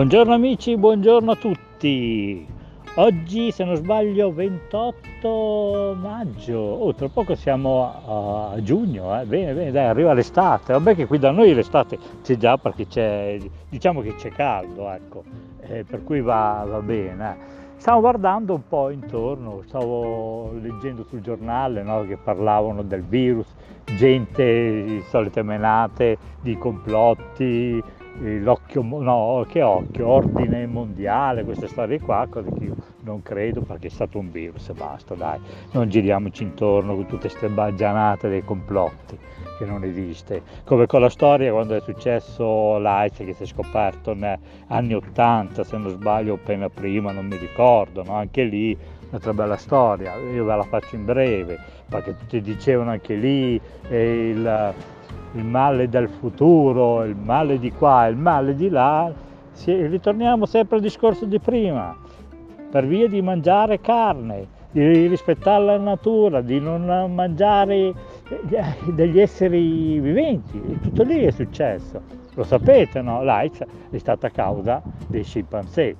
Buongiorno amici, buongiorno a tutti. Oggi, se non sbaglio, 28 maggio. Oh, tra poco siamo a, giugno, eh. bene, bene, dai, arriva l'estate. Vabbè che qui da noi l'estate c'è già perché c'è, diciamo che c'è caldo, ecco, eh, per cui va, va bene. Stavo guardando un po' intorno, stavo leggendo sul giornale no, che parlavano del virus, gente, solite menate di complotti, l'occhio, no, che occhio, ordine mondiale, queste storie qua, cose che io non credo perché è stato un virus e basta, dai, non giriamoci intorno con tutte queste baggianate dei complotti che non esiste, come con la storia quando è successo l'AIDS che si è scoperto negli anni 80, se non sbaglio appena prima, non mi ricordo, no? anche lì un'altra bella storia, io ve la faccio in breve, perché tutti dicevano anche lì eh, il il male del futuro, il male di qua, il male di là, ritorniamo sempre al discorso di prima, per via di mangiare carne, di rispettare la natura, di non mangiare degli esseri viventi, tutto lì è successo. Lo sapete, no? L'AIDS è stata causa dei scimpanzé.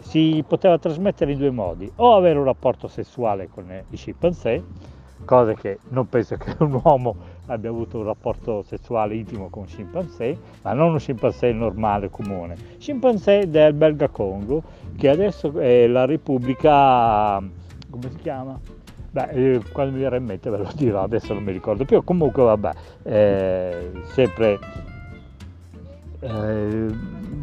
Si poteva trasmettere in due modi, o avere un rapporto sessuale con i scimpanzé, cosa che non penso che un uomo abbia avuto un rapporto sessuale intimo con un scimpanzé, ma non un scimpanzé normale, comune, scimpanzé del Belga Congo, che adesso è la Repubblica, come si chiama? Beh, eh, quando mi verrà in mente ve lo dirò, adesso non mi ricordo più, comunque vabbè, eh, sempre eh,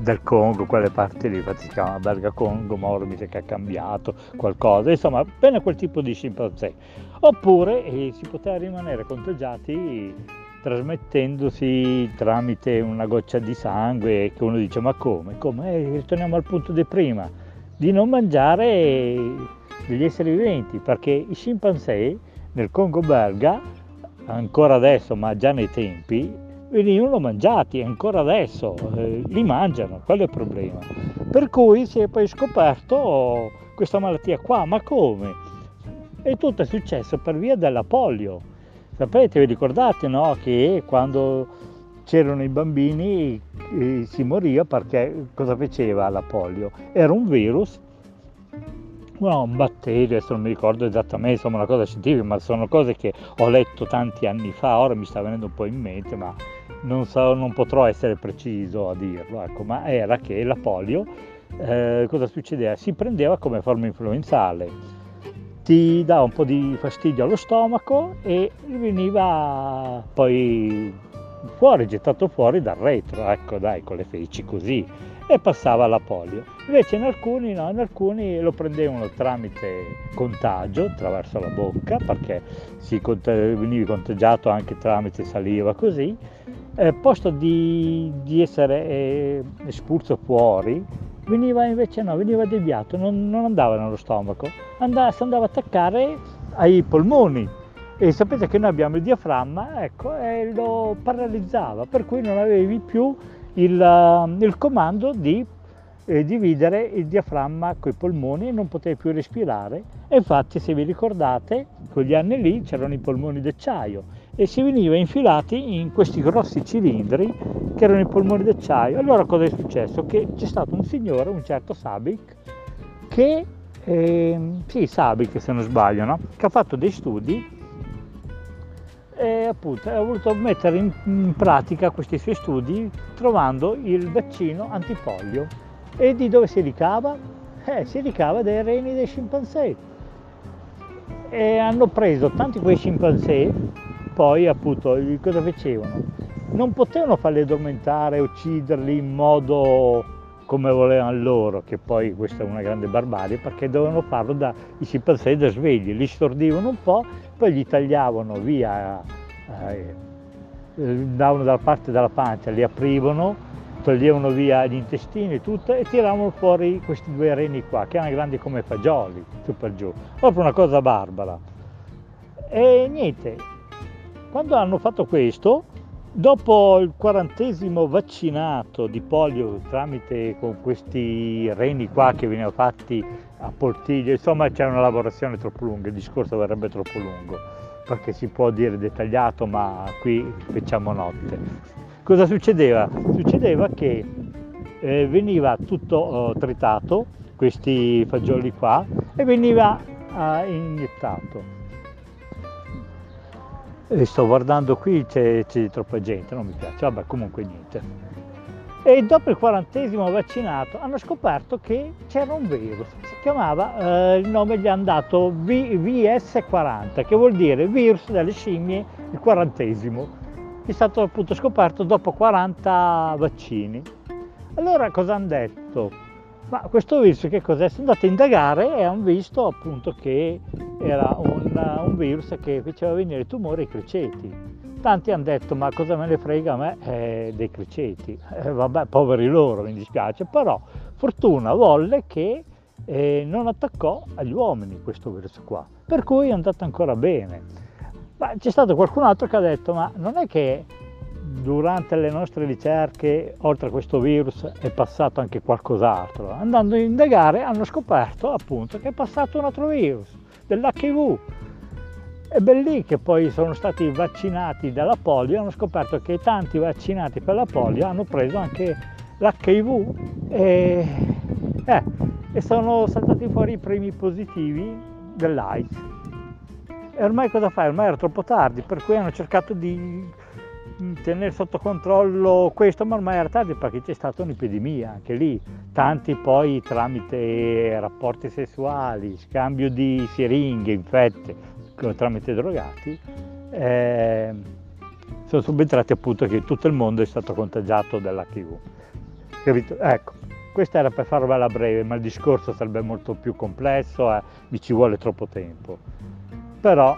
del Congo, quelle parti lì, infatti si chiama Belga Congo, ma ora mi sa che ha cambiato qualcosa, insomma, appena quel tipo di scimpanzé. Oppure eh, si poteva rimanere contagiati trasmettendosi tramite una goccia di sangue che uno dice ma come? Come? Eh, ritorniamo al punto di prima, di non mangiare degli esseri viventi, perché i scimpanzé nel Congo belga, ancora adesso ma già nei tempi, venivano mangiati ancora adesso, eh, li mangiano, quello è il problema. Per cui si è poi scoperto questa malattia qua, ma come? E tutto è successo per via della polio. Sapete, vi ricordate no? che quando c'erano i bambini eh, si moriva perché cosa faceva la polio? Era un virus no, un batterio, adesso non mi ricordo esattamente, insomma una cosa scientifica, ma sono cose che ho letto tanti anni fa, ora mi sta venendo un po' in mente, ma non, so, non potrò essere preciso a dirlo, ecco, ma era che la polio, eh, cosa succedeva? Si prendeva come forma influenzale, ti dava un po' di fastidio allo stomaco e veniva poi fuori, gettato fuori dal retro, ecco dai, con le feci così, e passava alla polio. Invece in alcuni, no, in alcuni lo prendevano tramite contagio, attraverso la bocca, perché si veniva contagiato anche tramite saliva così, eh, posto di, di essere eh, espulso fuori, veniva invece no, veniva deviato, non, non andava nello stomaco, andava, si andava a attaccare ai polmoni. E sapete che noi abbiamo il diaframma, ecco, e lo paralizzava, per cui non avevi più il, il comando di eh, dividere il diaframma con i polmoni e non potevi più respirare. E infatti, se vi ricordate, quegli anni lì c'erano i polmoni d'acciaio e si veniva infilati in questi grossi cilindri che erano i polmoni d'acciaio. Allora cosa è successo? Che c'è stato un signore, un certo Sabic, che, eh, sì Sabic se non sbaglio, no? che ha fatto dei studi e appunto ha voluto mettere in, in pratica questi suoi studi trovando il vaccino antipolio. E di dove si ricava? Eh, si ricava dai reni dei scimpanzé. E hanno preso tanti quei scimpanzé poi appunto cosa facevano? Non potevano farli addormentare, ucciderli in modo come volevano loro, che poi questa è una grande barbarie, perché dovevano farlo da i scimpanzé da svegli, li stordivano un po', poi gli tagliavano via, eh, andavano dalla parte della pancia, li aprivano toglievano via gli intestini e tutto e tiravano fuori questi due reni qua che erano grandi come fagioli su per giù. Proprio una cosa barbara. E niente quando hanno fatto questo dopo il quarantesimo vaccinato di polio tramite con questi reni qua che venivano fatti a poltiglia insomma c'è una lavorazione troppo lunga il discorso verrebbe troppo lungo perché si può dire dettagliato ma qui facciamo notte Cosa succedeva? Succedeva che eh, veniva tutto eh, tritato, questi fagioli qua, e veniva eh, iniettato. E sto guardando qui, c'è, troppa gente, non mi piace, vabbè comunque niente. E dopo il quarantesimo vaccinato hanno scoperto che c'era un virus, si chiamava, eh, il nome gli hanno dato v- VS40, che vuol dire virus delle scimmie, il quarantesimo è stato appunto scoperto dopo 40 vaccini. Allora cosa hanno detto? Ma questo virus che cos'è? Sono andati a indagare e hanno visto appunto che era un, un virus che faceva venire tumori ai criceti. Tanti hanno detto ma cosa me ne frega a me eh, dei criceti? Eh, vabbè, poveri loro, mi dispiace, però fortuna volle che eh, non attaccò agli uomini questo virus qua, per cui è andato ancora bene. Ma c'è stato qualcun altro che ha detto, ma non è che durante le nostre ricerche, oltre a questo virus, è passato anche qualcos'altro? Andando a indagare hanno scoperto appunto che è passato un altro virus, dell'HIV. E ben lì che poi sono stati vaccinati dalla polio, hanno scoperto che tanti vaccinati per la polio hanno preso anche l'HIV e, eh, e sono saltati fuori i primi positivi dell'AIDS. E ormai cosa fai? Ormai era troppo tardi, per cui hanno cercato di tenere sotto controllo questo, ma ormai era tardi perché c'è stata un'epidemia anche lì. Tanti poi tramite rapporti sessuali, scambio di siringhe infette tramite drogati, eh, sono subentrati appunto che tutto il mondo è stato contagiato dall'HIV. Capito? Ecco, questa era per farvela breve, ma il discorso sarebbe molto più complesso e mi ci vuole troppo tempo però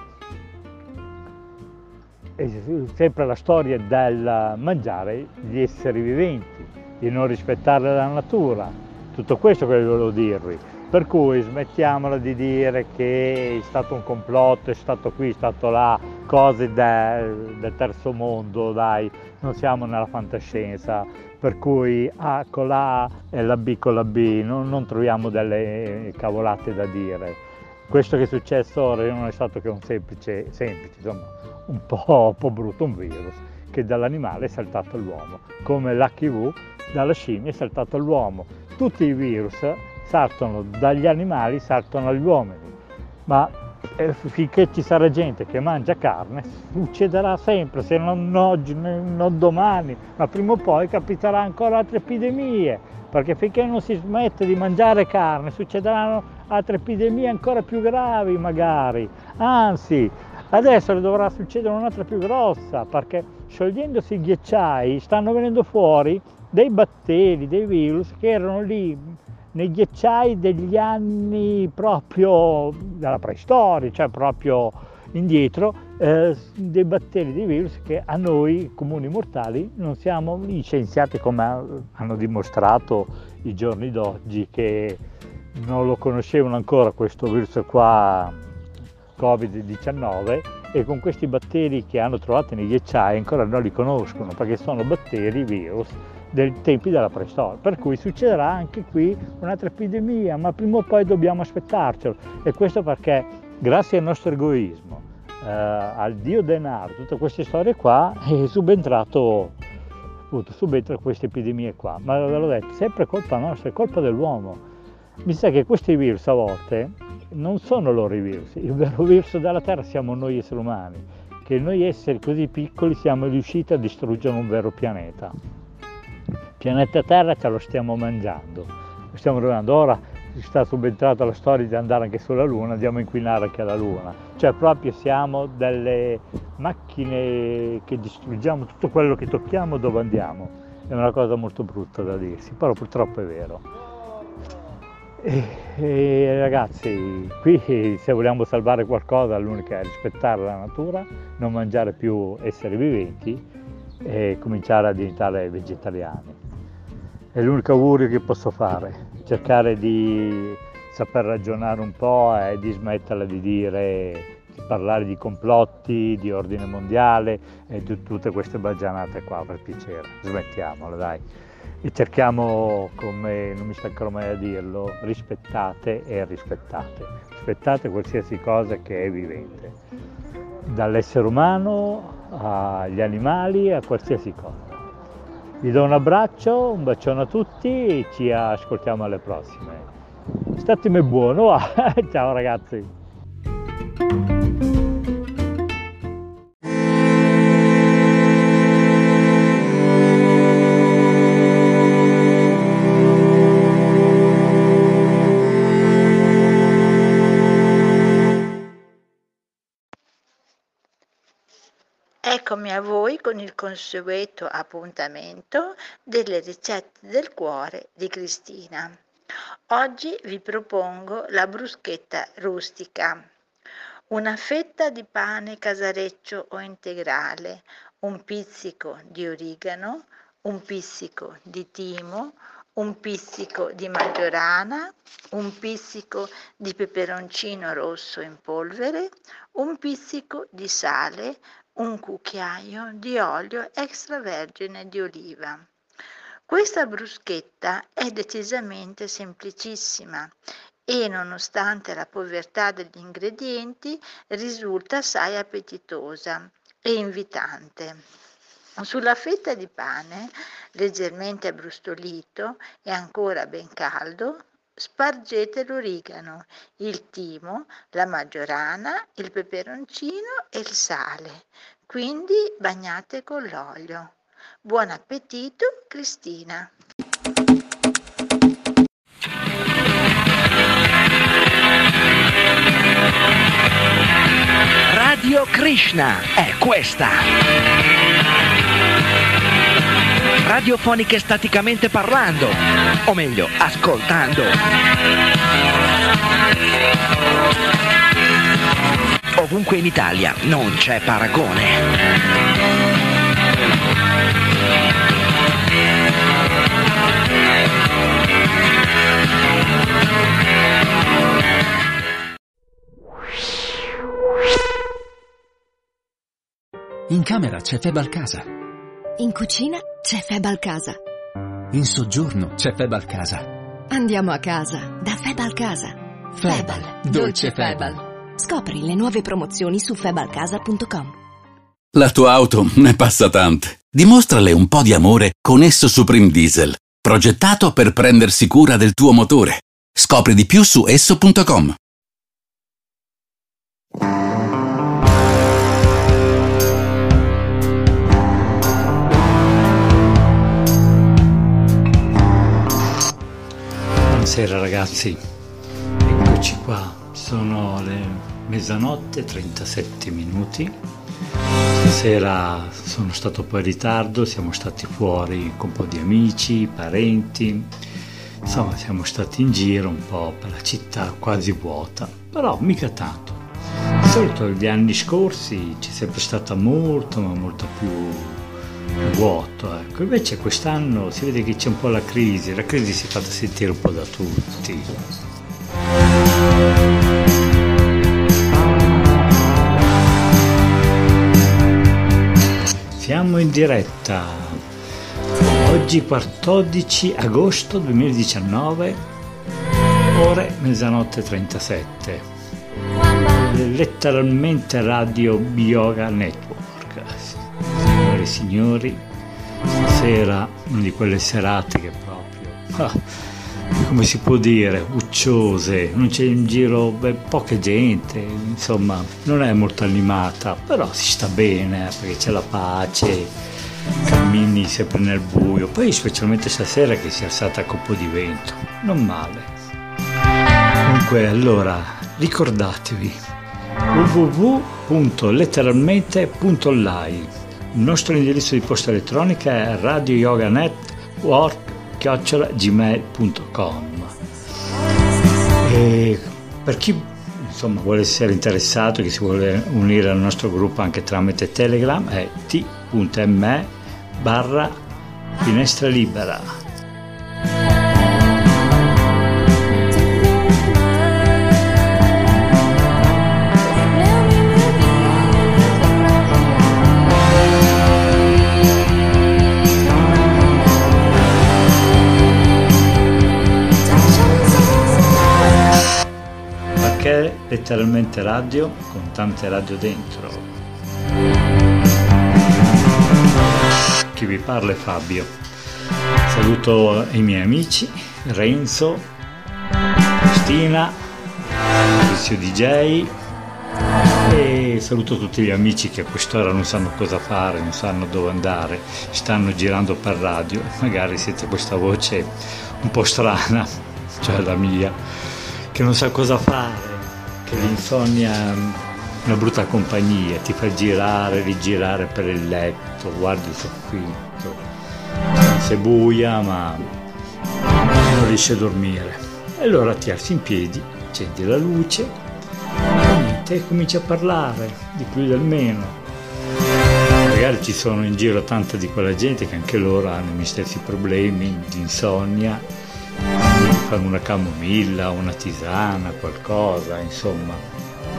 è sempre la storia del mangiare gli esseri viventi, di non rispettare la natura, tutto questo che volevo dirvi. Per cui smettiamola di dire che è stato un complotto, è stato qui, è stato là, cose del, del terzo mondo, dai, non siamo nella fantascienza, per cui A con la e la B con la B, non, non troviamo delle cavolate da dire. Questo che è successo ora non è stato che un semplice, semplice insomma, un po', un po' brutto, un virus che dall'animale è saltato all'uomo, come l'HIV dalla scimmia è saltato all'uomo. Tutti i virus saltano dagli animali, saltano agli uomini, ma eh, finché ci sarà gente che mangia carne, succederà sempre, se non oggi, non domani, ma prima o poi capiterà ancora altre epidemie, perché finché non si smette di mangiare carne succederanno altre epidemie ancora più gravi magari, anzi adesso ne dovrà succedere un'altra più grossa perché sciogliendosi i ghiacciai stanno venendo fuori dei batteri, dei virus che erano lì nei ghiacciai degli anni proprio della preistoria, cioè proprio indietro, eh, dei batteri, dei virus che a noi comuni mortali non siamo gli scienziati come hanno dimostrato i giorni d'oggi che non lo conoscevano ancora questo virus qua Covid-19 e con questi batteri che hanno trovato nei ghiacciai ancora non li conoscono perché sono batteri, virus dei tempi della preistoria. Per cui succederà anche qui un'altra epidemia, ma prima o poi dobbiamo aspettarcelo. E questo perché grazie al nostro egoismo, eh, al dio denaro, tutte queste storie qua, è subentrato appunto, subentra queste epidemie qua. Ma ve l'ho detto, sempre colpa nostra, è colpa dell'uomo mi sa che questi virus a volte non sono loro i virus, il vero virus della Terra siamo noi esseri umani, che noi esseri così piccoli siamo riusciti a distruggere un vero pianeta. Il pianeta Terra ce lo stiamo mangiando, lo stiamo rovinando. Ora si sta subentrata la storia di andare anche sulla Luna, andiamo a inquinare anche la Luna. Cioè proprio siamo delle macchine che distruggiamo tutto quello che tocchiamo dove andiamo. È una cosa molto brutta da dirsi, però purtroppo è vero. E, e, ragazzi, qui se vogliamo salvare qualcosa l'unica è rispettare la natura, non mangiare più esseri viventi e cominciare a diventare vegetariani. È l'unico augurio che posso fare, cercare di saper ragionare un po' e di smetterla di dire di parlare di complotti, di ordine mondiale e di tutte queste baggianate qua per piacere. Smettiamola, dai. E cerchiamo, come non mi stancherò mai a dirlo, rispettate e rispettate. Rispettate qualsiasi cosa che è vivente, dall'essere umano agli animali, a qualsiasi cosa. Vi do un abbraccio, un bacione a tutti e ci ascoltiamo alle prossime. Statemi buono, ciao ragazzi! Eccomi a voi con il consueto appuntamento delle ricette del cuore di Cristina. Oggi vi propongo la bruschetta rustica. Una fetta di pane casareccio o integrale, un pizzico di origano, un pizzico di timo, un pizzico di maggiorana, un pizzico di peperoncino rosso in polvere, un pizzico di sale, un cucchiaio di olio extravergine di oliva. Questa bruschetta è decisamente semplicissima e nonostante la povertà degli ingredienti risulta assai appetitosa e invitante. Sulla fetta di pane, leggermente abbrustolito e ancora ben caldo, Spargete l'origano, il timo, la maggiorana, il peperoncino e il sale, quindi bagnate con l'olio. Buon appetito, Cristina! Radio Krishna è questa radiofoniche staticamente parlando, o meglio, ascoltando. Ovunque in Italia non c'è paragone. In camera c'è Febal Casa in cucina c'è Febal Casa. In soggiorno c'è Febal Casa. Andiamo a casa da Febal Casa. Febal, dolce Febal. Scopri le nuove promozioni su febalcasa.com. La tua auto ne passa tante. Dimostrale un po' di amore con esso Supreme Diesel, progettato per prendersi cura del tuo motore. Scopri di più su esso.com. Buonasera ragazzi, eccoci qua, sono le mezzanotte 37 minuti. Stasera sono stato un po' in ritardo, siamo stati fuori con un po' di amici, parenti, insomma siamo stati in giro un po' per la città quasi vuota, però mica tanto. Di solito gli anni scorsi c'è sempre stata molto ma molto più vuoto. Ecco. Invece quest'anno si vede che c'è un po' la crisi, la crisi si è fatta sentire un po' da tutti. Siamo in diretta, oggi 14 agosto 2019, ore mezzanotte 37, letteralmente Radio Bioga Network e signori, stasera una di quelle serate che proprio, ah, come si può dire, ucciose, non c'è in giro beh, poca gente, insomma non è molto animata, però si sta bene eh, perché c'è la pace, cammini sempre nel buio, poi specialmente stasera che si è alzata con un po' di vento, non male. Comunque allora ricordatevi www.letteralmente.live il nostro indirizzo di posta elettronica è radioyoganet.gmail.com e per chi insomma, vuole essere interessato, che si vuole unire al nostro gruppo anche tramite Telegram è t.me barra finestra libera letteralmente radio con tante radio dentro. Chi vi parla è Fabio. Saluto i miei amici, Renzo, Cristina, Lucio DJ e saluto tutti gli amici che a quest'ora non sanno cosa fare, non sanno dove andare, stanno girando per radio, magari siete questa voce un po' strana, cioè la mia, che non sa cosa fare, che l'insonnia è una brutta compagnia, ti fa girare, rigirare per il letto, guardi il soffitto, se buia ma non riesci a dormire. E allora ti alzi in piedi, accendi la luce e cominci a parlare di più del meno. Magari ci sono in giro tanta di quella gente che anche loro hanno i miei stessi problemi di insonnia, fanno una camomilla, una tisana, qualcosa, insomma.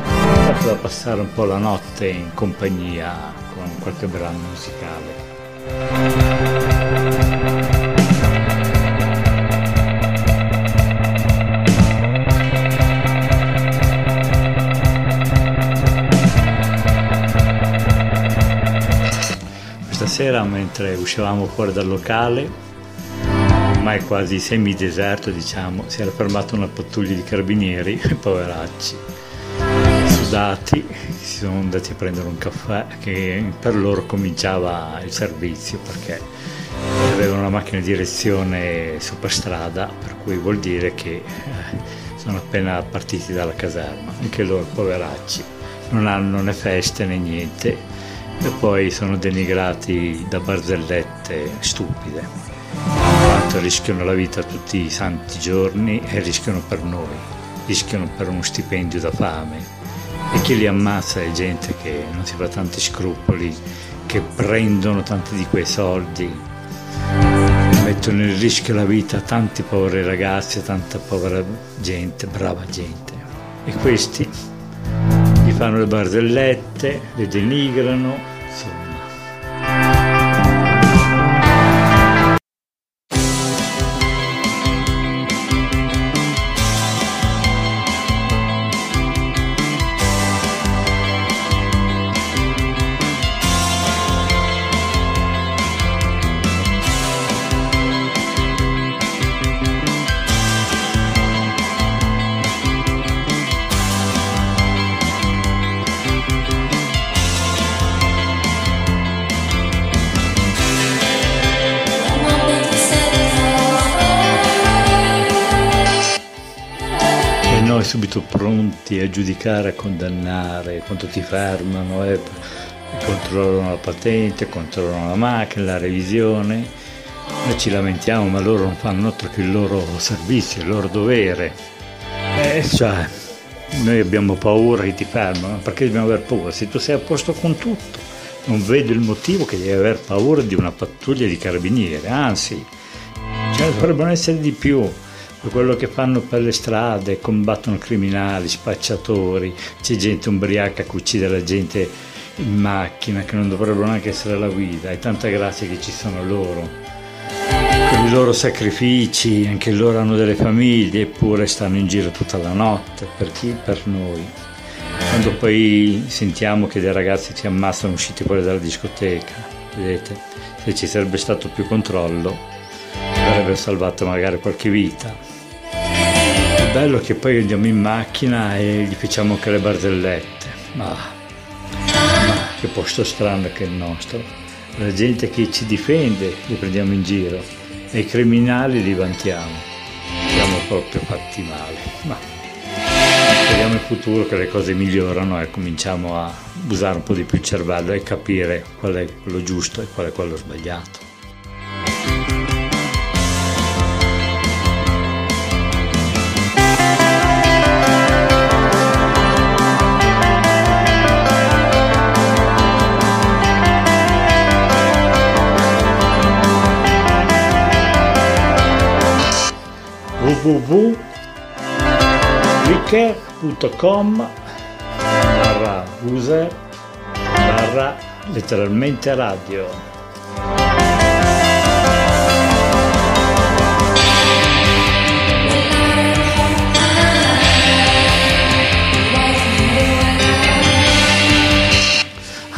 Fatto da passare un po' la notte in compagnia con qualche brano musicale. sera mentre uscivamo fuori dal locale, ormai quasi semideserto diciamo, si era fermata una pattuglia di carabinieri, poveracci, sudati, si sono andati a prendere un caffè che per loro cominciava il servizio perché avevano una macchina di direzione superstrada, per cui vuol dire che eh, sono appena partiti dalla caserma, anche loro poveracci, non hanno né feste né niente. E poi sono denigrati da barzellette stupide, quanto rischiano la vita tutti i santi giorni e rischiano per noi, rischiano per uno stipendio da fame. E chi li ammazza è gente che non si fa tanti scrupoli, che prendono tanti di quei soldi, mettono in rischio la vita a tanti poveri ragazzi, a tanta povera gente, brava gente. E questi fanno le barzellette, le denigrano, pronti a giudicare, a condannare, quando ti fermano e controllano la patente, controllano la macchina, la revisione. Noi ci lamentiamo, ma loro non fanno altro che il loro servizio, il loro dovere. Eh, cioè, noi abbiamo paura che ti fermano, perché dobbiamo aver paura? Se tu sei a posto con tutto, non vedo il motivo che devi aver paura di una pattuglia di carabinieri, anzi, cioè, dovrebbero essere di più quello che fanno per le strade, combattono criminali, spacciatori, c'è gente ubriaca che uccide la gente in macchina che non dovrebbero neanche essere alla guida, e tanta grazia che ci sono loro. Con i loro sacrifici, anche loro hanno delle famiglie, eppure stanno in giro tutta la notte, per chi? Per noi. Quando poi sentiamo che dei ragazzi si ammassano usciti fuori dalla discoteca, vedete, se ci sarebbe stato più controllo, avrebbe salvato magari qualche vita bello che poi andiamo in macchina e gli facciamo anche le barzellette. Ma, ma che posto strano che è il nostro. La gente che ci difende li prendiamo in giro e i criminali li vantiamo. Siamo proprio fatti male. Ma speriamo in futuro che le cose migliorano e cominciamo a usare un po' di più il cervello e capire qual è quello giusto e qual è quello sbagliato. www.flickr.com barra user barra letteralmente radio.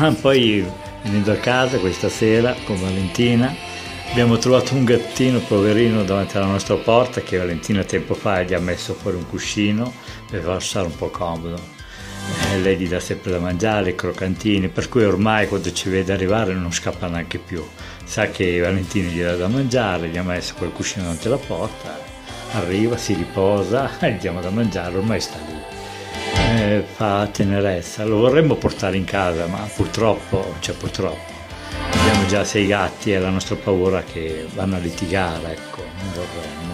Ah, poi venendo a casa questa sera con Valentina abbiamo trovato un gattino poverino davanti alla nostra porta che Valentina tempo fa gli ha messo fuori un cuscino per far stare un po' comodo. E lei gli dà sempre da mangiare, croccantini, per cui ormai quando ci vede arrivare non scappa neanche più. Sa che Valentina gli dà da mangiare, gli ha messo quel cuscino davanti alla porta, arriva, si riposa e gli diamo da mangiare, ormai sta lì eh, fa tenerezza. Lo vorremmo portare in casa, ma purtroppo, cioè purtroppo, già sei gatti e la nostra paura è che vanno a litigare, ecco, non vorremmo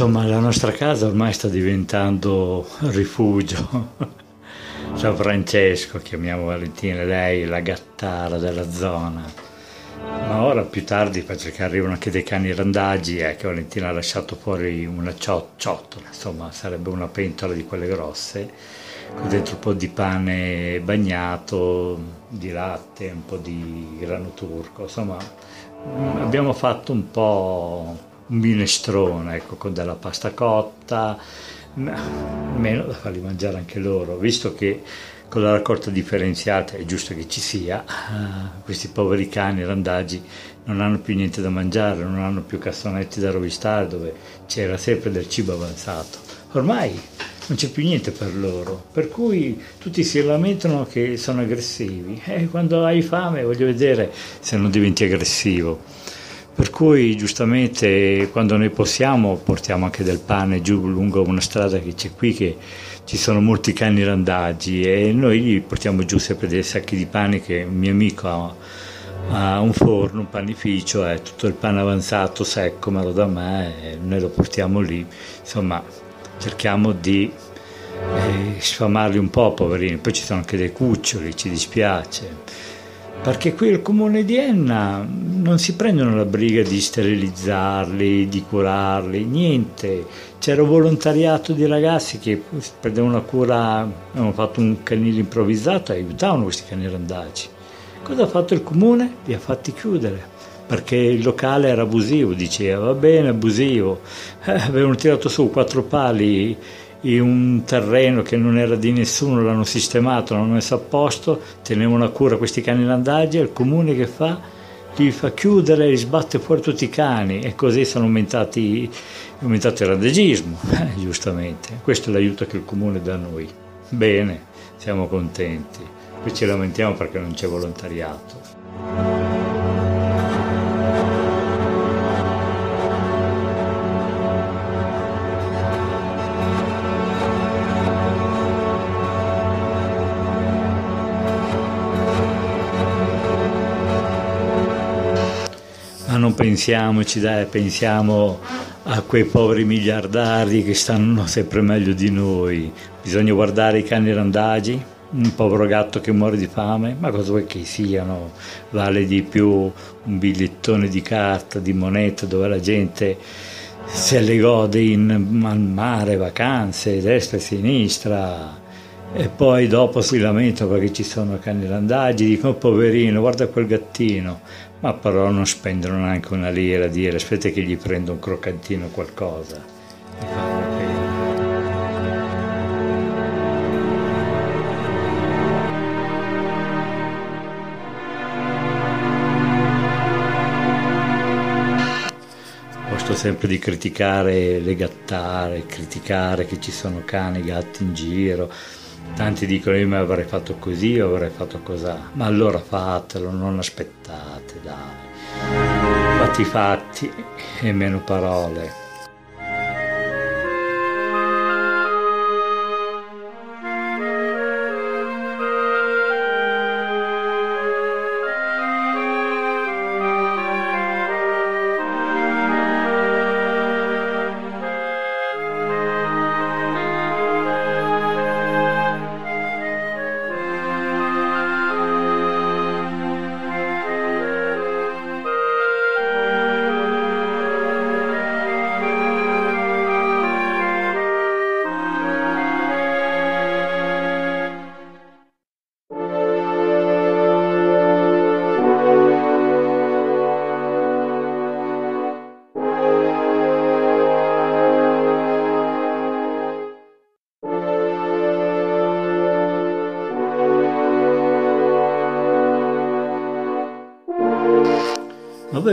Insomma, la nostra casa ormai sta diventando rifugio. San Francesco, chiamiamo Valentina, lei la gattara della zona. Ma ora più tardi, perché arrivano anche dei cani randaggi, è che Valentina ha lasciato fuori una ciotola, insomma sarebbe una pentola di quelle grosse, con dentro un po' di pane bagnato, di latte, un po' di grano turco, insomma abbiamo fatto un po' un minestrone, ecco, con della pasta cotta, meno da farli mangiare anche loro, visto che con la raccolta differenziata è giusto che ci sia, uh, questi poveri cani randaggi non hanno più niente da mangiare, non hanno più cassonetti da rovistare dove c'era sempre del cibo avanzato. Ormai non c'è più niente per loro, per cui tutti si lamentano che sono aggressivi e quando hai fame voglio vedere se non diventi aggressivo. Per cui giustamente quando noi possiamo portiamo anche del pane giù lungo una strada che c'è qui che ci sono molti cani randaggi e noi gli portiamo giù sempre dei sacchi di pane che un mio amico ha, ha un forno, un panificio, è tutto il pane avanzato secco, me lo da me e noi lo portiamo lì. Insomma, cerchiamo di eh, sfamarli un po', poverini. Poi ci sono anche dei cuccioli, ci dispiace perché qui il comune di Enna non si prendono la briga di sterilizzarli, di curarli, niente. C'era un volontariato di ragazzi che prendevano una cura, avevano fatto un canile improvvisato e aiutavano questi cani randaggi. Cosa ha fatto il comune? Li ha fatti chiudere perché il locale era abusivo, diceva va bene, abusivo. Eh, avevano tirato su quattro pali in un terreno che non era di nessuno, l'hanno sistemato, l'hanno messo a posto, tenevano a cura questi cani landaggi il comune che fa? Li fa chiudere, li sbatte fuori tutti i cani e così sono aumentati, è aumentato il randagismo, eh, giustamente. Questo è l'aiuto che il comune dà a noi. Bene, siamo contenti. Qui ci lamentiamo perché non c'è volontariato. Pensiamoci, dai, pensiamo a quei poveri miliardari che stanno sempre meglio di noi. Bisogna guardare i cani randagi, un povero gatto che muore di fame, ma cosa vuoi che siano? Vale di più un bigliettone di carta, di moneta, dove la gente se le gode in mare, vacanze, destra e sinistra. E poi dopo si lamentano perché ci sono cani randaggi, dicono poverino, guarda quel gattino ma però non spendono neanche una lira a dire aspetta che gli prendo un croccantino o qualcosa. cerco sempre di criticare le gattare, criticare che ci sono cani, gatti in giro. Tanti dicono io mi avrei fatto così, io avrei fatto così. Ma allora fatelo, non aspettate, dai. Fatti fatti e meno parole.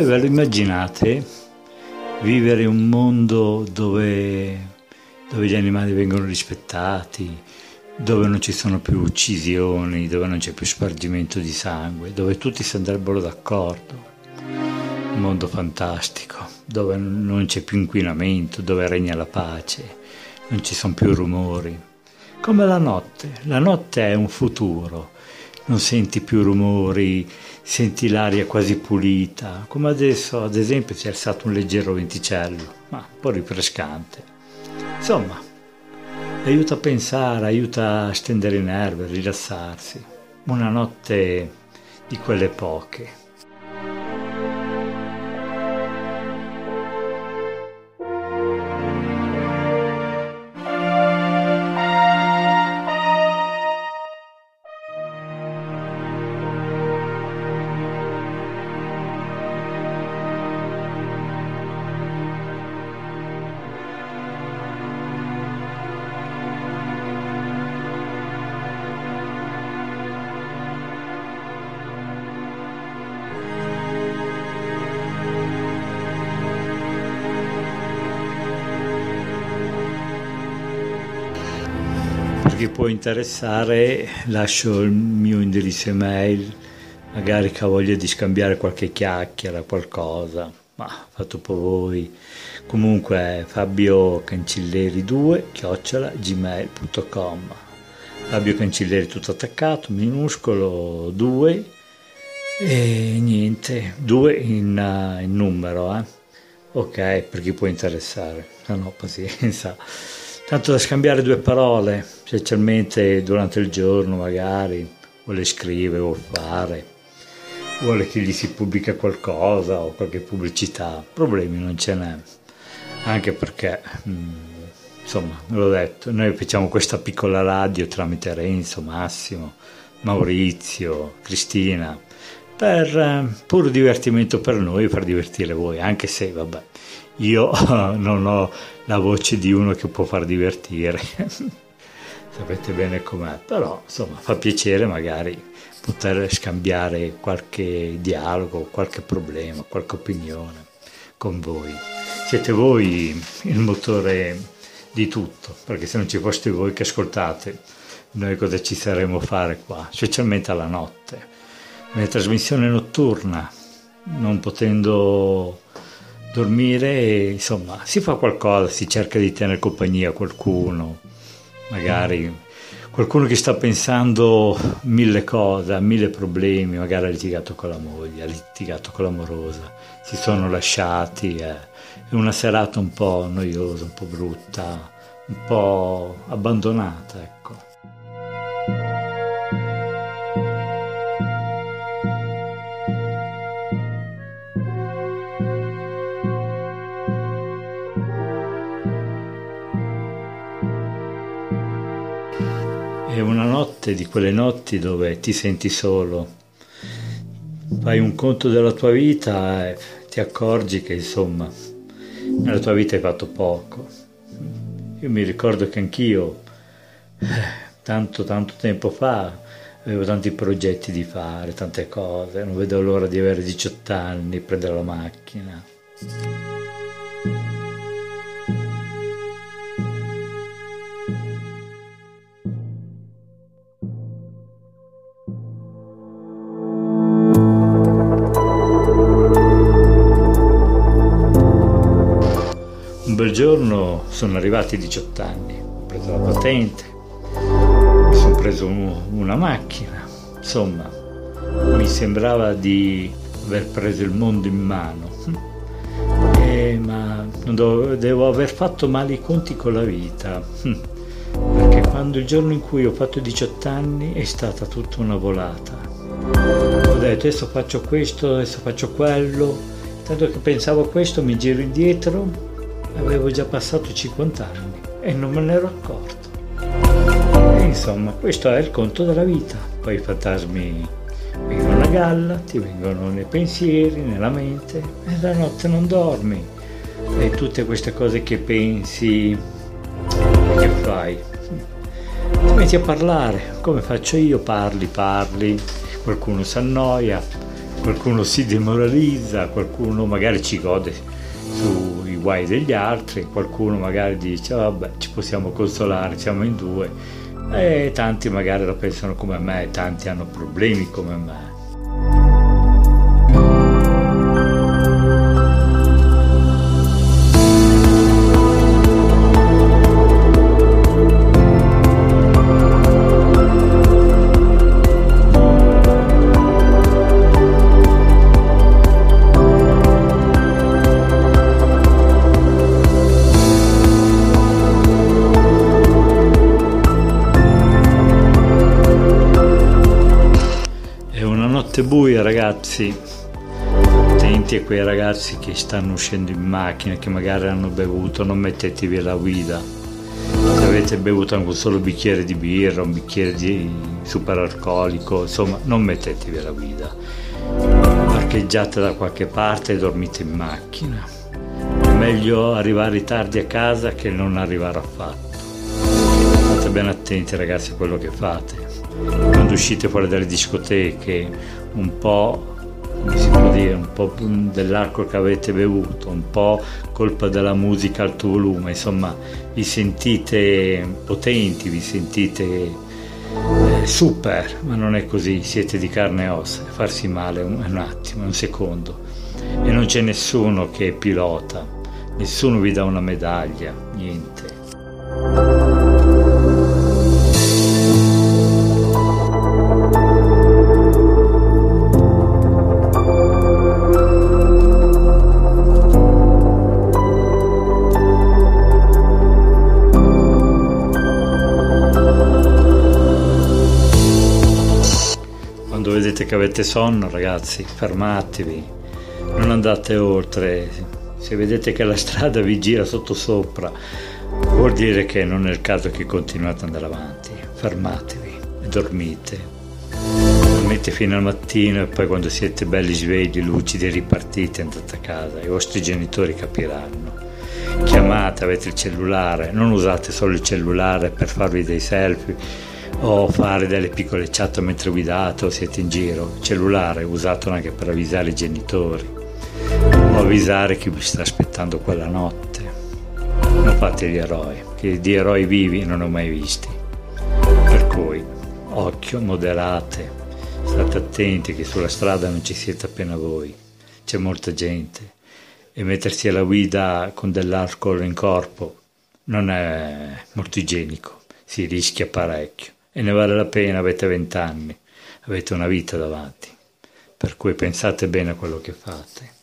Ve lo immaginate vivere un mondo dove, dove, gli animali vengono rispettati, dove non ci sono più uccisioni, dove non c'è più spargimento di sangue, dove tutti si andrebbero d'accordo? Un mondo fantastico, dove non c'è più inquinamento, dove regna la pace, non ci sono più rumori. Come la notte, la notte è un futuro, non senti più rumori, senti l'aria quasi pulita, come adesso ad esempio si è alzato un leggero venticello, ma un po' rinfrescante. Insomma, aiuta a pensare, aiuta a stendere i nervi, a rilassarsi. Una notte di quelle poche. Può interessare lascio il mio indirizzo email, magari che ha voglia di scambiare qualche chiacchiera, qualcosa, ma fatto per voi. Comunque Fabio Cancilleri 2 chiocciola gmail.com Fabio Cancilleri tutto attaccato, minuscolo 2 e niente, 2 in, in numero, eh. ok, per chi può interessare, se no pazienza. Tanto da scambiare due parole, specialmente durante il giorno magari, vuole scrivere, vuole fare, vuole che gli si pubblica qualcosa o qualche pubblicità, problemi non ce n'è, anche perché, mm, insomma, l'ho detto, noi facciamo questa piccola radio tramite Renzo, Massimo, Maurizio, Cristina, per eh, puro divertimento per noi, per divertire voi, anche se, vabbè, io non ho la voce di uno che può far divertire. Sapete bene com'è, però insomma fa piacere magari poter scambiare qualche dialogo, qualche problema, qualche opinione con voi. Siete voi il motore di tutto, perché se non ci foste voi che ascoltate, noi cosa ci saremmo fare qua, specialmente alla notte. Nella trasmissione notturna, non potendo dormire, insomma, si fa qualcosa, si cerca di tenere compagnia a qualcuno, magari qualcuno che sta pensando mille cose, mille problemi, magari ha litigato con la moglie, ha litigato con l'amorosa, si sono lasciati, eh. è una serata un po' noiosa, un po' brutta, un po' abbandonata, ecco. È una notte di quelle notti dove ti senti solo, fai un conto della tua vita e ti accorgi che insomma nella tua vita hai fatto poco. Io mi ricordo che anch'io, eh, tanto tanto tempo fa, avevo tanti progetti di fare, tante cose, non vedo l'ora di avere 18 anni, prendere la macchina. Giorno sono arrivati i 18 anni, ho preso la patente, mi sono preso un- una macchina, insomma, mi sembrava di aver preso il mondo in mano. Eh, ma do- devo aver fatto male i conti con la vita, perché quando il giorno in cui ho fatto 18 anni è stata tutta una volata. Ho detto adesso faccio questo, adesso faccio quello, tanto che pensavo a questo mi giro indietro avevo già passato 50 anni e non me ne ero accorto. E insomma, questo è il conto della vita. Poi i fantasmi vengono a galla, ti vengono nei pensieri, nella mente, e la notte non dormi. E tutte queste cose che pensi, che fai? Ti metti a parlare, come faccio io, parli, parli, qualcuno si annoia, qualcuno si demoralizza, qualcuno magari ci gode sui guai degli altri, qualcuno magari dice vabbè ci possiamo consolare, siamo in due e tanti magari la pensano come me, tanti hanno problemi come me. Notte buia ragazzi, attenti a quei ragazzi che stanno uscendo in macchina, che magari hanno bevuto, non mettetevi alla guida. Se avete bevuto anche un solo bicchiere di birra, un bicchiere di superalcolico, insomma non mettetevi alla guida. Parcheggiate da qualche parte e dormite in macchina. Meglio arrivare tardi a casa che non arrivare affatto. State ben attenti ragazzi a quello che fate quando uscite fuori dalle discoteche un po' si può dire un po' dell'alcol che avete bevuto un po' colpa della musica alto volume insomma vi sentite potenti vi sentite eh, super ma non è così siete di carne e ossa farsi male un, un attimo un secondo. E non c'è nessuno che pilota nessuno vi dà una medaglia niente vedete che avete sonno, ragazzi, fermatevi, non andate oltre. Se vedete che la strada vi gira sotto sopra, vuol dire che non è il caso che continuate ad andare avanti. Fermatevi e dormite. Dormite fino al mattino e poi quando siete belli svegli, lucidi, ripartite, andate a casa. I vostri genitori capiranno. Chiamate, avete il cellulare, non usate solo il cellulare per farvi dei selfie o fare delle piccole chat mentre guidate o siete in giro. Cellulare usatelo anche per avvisare i genitori o avvisare chi vi sta aspettando quella notte. Non fate gli eroi, che di eroi vivi non ho mai visti. Per cui, occhio, moderate, state attenti che sulla strada non ci siete appena voi, c'è molta gente e mettersi alla guida con dell'alcol in corpo non è molto igienico, si rischia parecchio e ne vale la pena, avete vent'anni, avete una vita davanti, per cui pensate bene a quello che fate.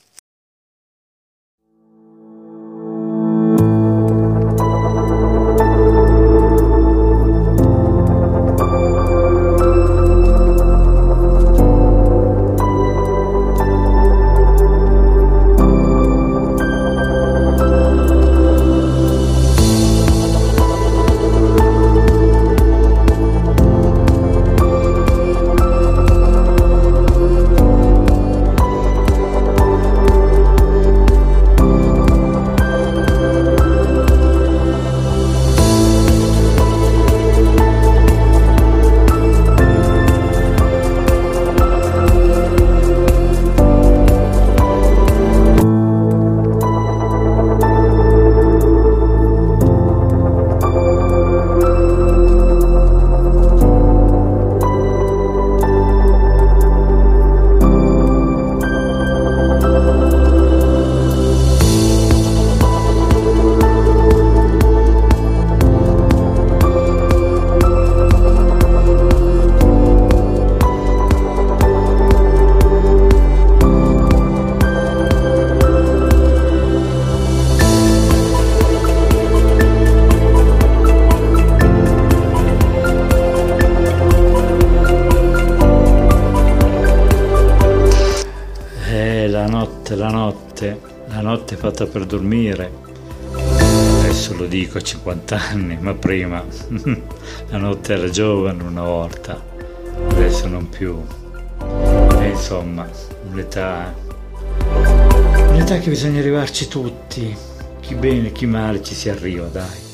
Fatta per dormire. Adesso lo dico a 50 anni, ma prima la notte era giovane una volta, adesso non più. E insomma, un'età, un'età che bisogna arrivarci tutti, chi bene, chi male ci si arriva, dai.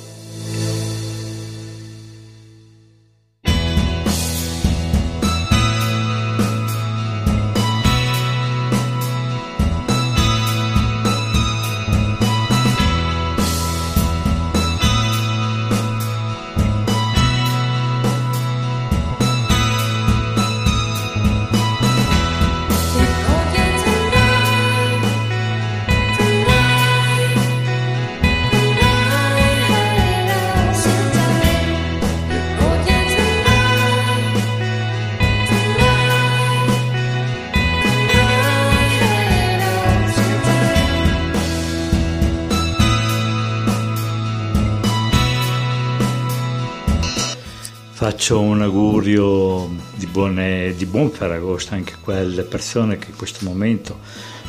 Faccio un augurio di, buone, di, buon Ferragosto anche a quelle persone che in questo momento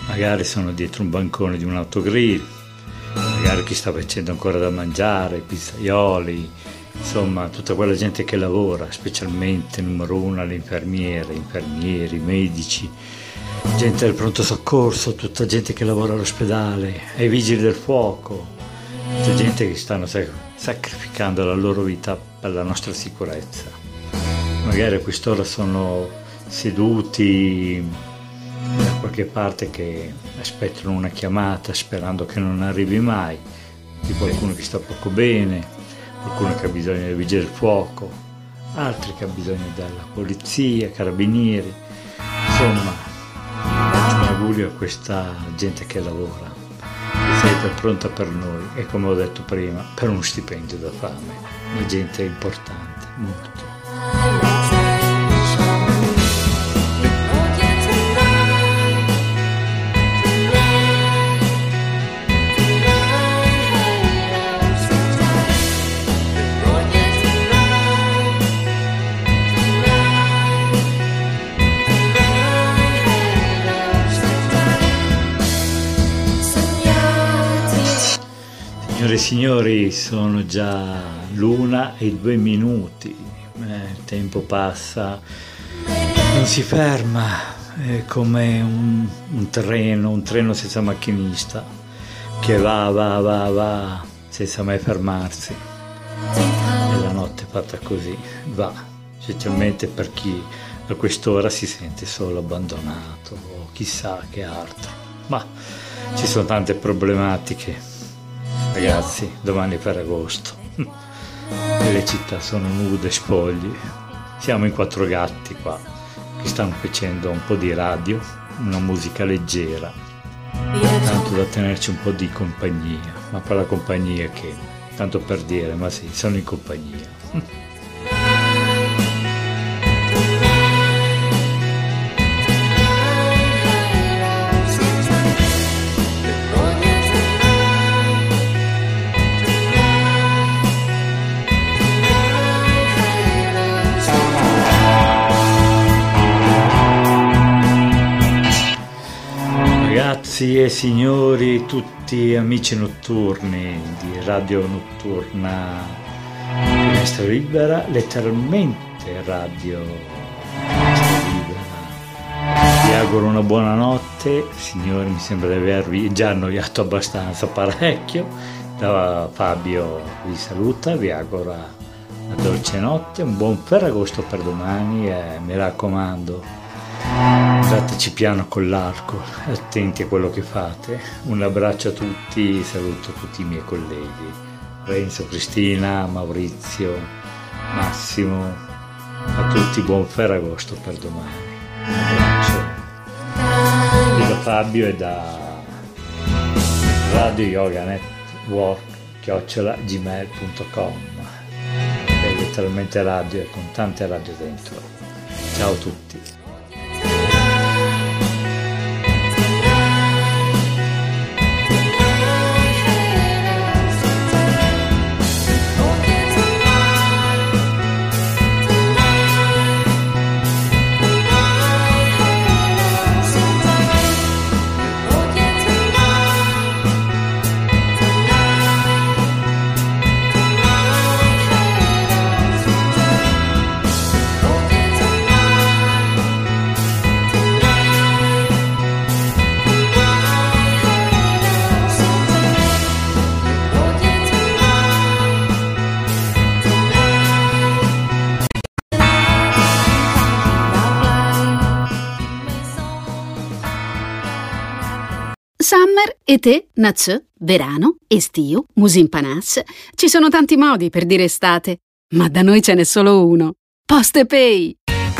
magari sono dietro un bancone di un autogrill, magari chi sta facendo ancora da mangiare, pizzaioli, insomma tutta quella gente che lavora, specialmente numero uno le infermiere, infermieri, medici, gente del pronto soccorso, tutta gente che lavora all'ospedale, ai vigili del fuoco, tutta gente che stanno sacrificando la loro vita per la nostra sicurezza. Magari a quest'ora sono seduti da qualche parte che aspettano una chiamata sperando che non arrivi mai, di qualcuno che sta poco bene, qualcuno che ha bisogno del vigile del fuoco, altri che ha bisogno della polizia, carabinieri, insomma, faccio un augurio a questa gente che lavora sempre pronta per noi e come ho detto prima per uno stipendio da fame la gente è importante molto signori, sono già l'una e due minuti, eh, il tempo passa, non si ferma, è come un, un treno, un treno senza macchinista che va, va, va, va, senza mai fermarsi. E la notte è fatta così, va, specialmente per chi a quest'ora si sente solo abbandonato o chissà che altro. Ma ci sono tante problematiche Ragazzi, domani è Ferragosto e le città sono nude, spogli. Siamo in quattro gatti qua che stanno facendo un po' di radio, una musica leggera, tanto da tenerci un po' di compagnia, ma per la compagnia che, tanto per dire, ma sì, sono in compagnia. Ragazzi e signori, tutti amici notturni di Radio Notturna Finestra Libera, letteralmente Radio Finestra Libera. Vi auguro una buona notte, signori, mi sembra di avervi già annoiato abbastanza parecchio. Da Fabio vi saluta, vi auguro una dolce notte, un buon Ferragosto per domani e mi raccomando Usateci piano con l'arco, attenti a quello che fate. Un abbraccio a tutti, saluto tutti i miei colleghi. Renzo, Cristina, Maurizio, Massimo, a tutti buon Ferragosto per domani. Un abbraccio. E da Fabio e da Radio Yoga Network chiocciola gmail.com è letteralmente radio e con tante radio dentro. Ciao a tutti. Ete, Natsu, verano, estio, musimpanas. Ci sono tanti modi per dire estate, ma da noi ce n'è solo uno. PostePay!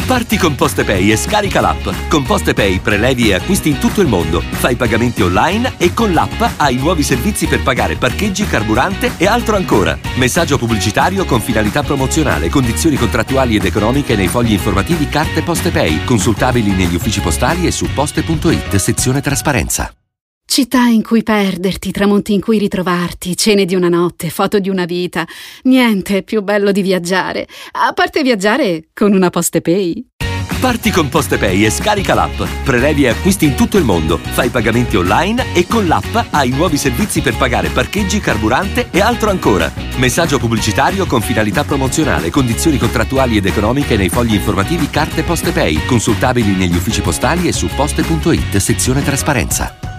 Parti con PostePay e scarica l'app. Con PostePay prelevi e acquisti in tutto il mondo. Fai pagamenti online e con l'app hai nuovi servizi per pagare parcheggi, carburante e altro ancora. Messaggio pubblicitario con finalità promozionale, condizioni contrattuali ed economiche nei fogli informativi Carte PostePay, consultabili negli uffici postali e su poste.it, sezione trasparenza. Città in cui perderti, tramonti in cui ritrovarti, cene di una notte, foto di una vita. Niente è più bello di viaggiare, a parte viaggiare con una PostePay. Parti con PostePay e scarica l'app. Prelevi e acquisti in tutto il mondo. Fai pagamenti online e con l'app hai nuovi servizi per pagare parcheggi, carburante e altro ancora. Messaggio pubblicitario con finalità promozionale, condizioni contrattuali ed economiche nei fogli informativi Carte PostePay, consultabili negli uffici postali e su poste.it, sezione trasparenza.